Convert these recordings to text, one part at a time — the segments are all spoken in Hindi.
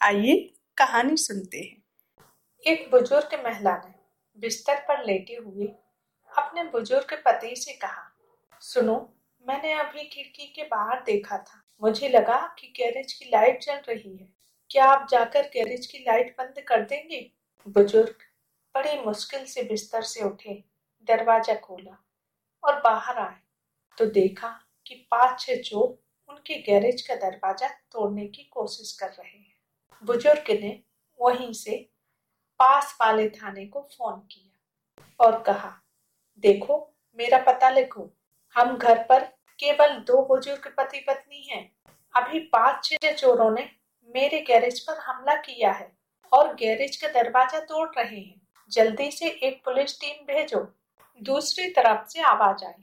आइए कहानी सुनते हैं। एक बुज़ुर्ग महिला ने बिस्तर पर लेटे हुए अपने बुज़ुर्ग पति से कहा, सुनो, मैंने अभी खिड़की के बाहर देखा था। मुझे लगा कि गैरेज की लाइट जल रही है। क्या आप जाकर गैरेज की लाइट बंद कर देंगे? बुज़ुर्ग बड़ी मुश्किल से बिस्तर से उठे, दरवाज़ा खोला और बाहर आए। तो देखा कि पाँच छह चोर उनके गैरेज का दरवाज़ा तोड़ने की कोशिश कर रहे हैं। बुज़ुर्ग ने वहीं से पास वाले थाने को फ़ोन किया और कहा, देखो, मेरा पता लिखो। हम घर पर केवल दो बुज़ुर्ग पति पत्नी हैं। अभी पाँच छह चोरों ने मेरे गैरेज पर हमला किया है और गैरेज का दरवाज़ा तोड़ रहे हैं। जल्दी से एक पुलिस टीम भेजो। दूसरी तरफ़ से आवाज़ आई,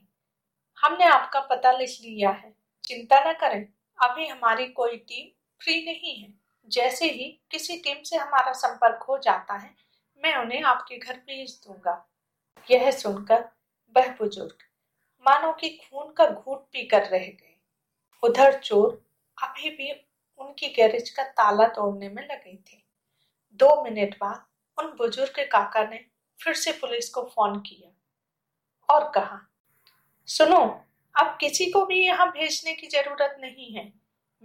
हमने आपका पता लिख लिया है। चिंता न करें, अभी हमारी कोई टीम फ्री नहीं है। जैसे ही किसी टीम से हमारा संपर्क हो जाता है, मैं उन्हें आपके घर भेज दूँगा। यह सुनकर वह बुज़ुर्ग मानो कि खून का घूट पीकर रह गए। उधर चोर अभी भी उनकी गैरेज का ताला तोड़ने में लगे थे। दो मिनट बाद उन बुज़ुर्ग काका ने फिर से पुलिस को फ़ोन किया और कहा, सुनो, अब किसी को भी यहाँ भेजने की ज़रूरत नहीं है।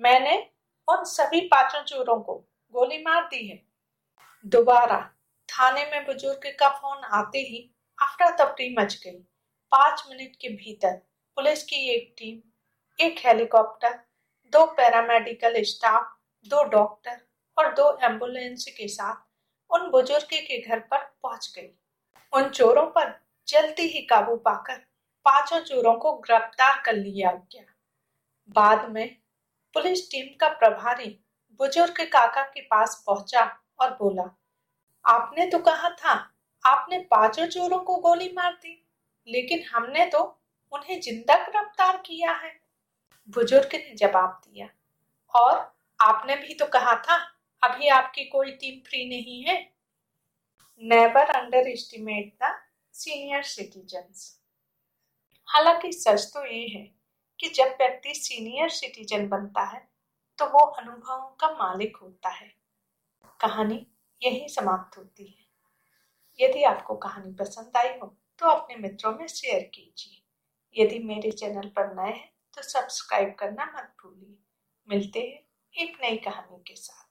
मैंने उन सभी पाँचों चोरों को गोली मार दी है। दोबारा थाने में बुज़ुर्ग का फ़ोन आते ही अफरा तफरी मच गई। पाँच मिनट के भीतर पुलिस की एक टीम, एक हेलीकॉप्टर, दो पैरामेडिकल स्टाफ, दो डॉक्टर और दो एंबुलेंस के साथ उन बुज़ुर्ग के घर पर पहुँच गई। उन चोरों पर जल्दी ही काबू पाकर पाँचों चोरों को गिरफ़्तार कर लिया गया। बाद में पुलिस टीम का प्रभारी बुज़ुर्ग काका के पास पहुँचा और बोला, आपने तो कहा था, आपने पाँचों चोरों को गोली मार दी, लेकिन हमने तो उन्हें ज़िंदा गिरफ़्तार किया है। बुज़ुर्ग ने जवाब दिया, और आपने भी तो कहा था, अभी आपकी कोई टीम फ्री नहीं है? Never underestimate the senior citizens हालाँकि सच तो ये है कि जब व्यक्ति सीनियर सिटीजन बनता है तो वो अनुभवों का मालिक होता है। कहानी यही समाप्त होती है। यदि आपको कहानी पसंद आई हो तो अपने मित्रों में शेयर कीजिए। यदि मेरे चैनल पर नए हैं तो सब्सक्राइब करना मत भूलिए। मिलते हैं एक नई कहानी के साथ।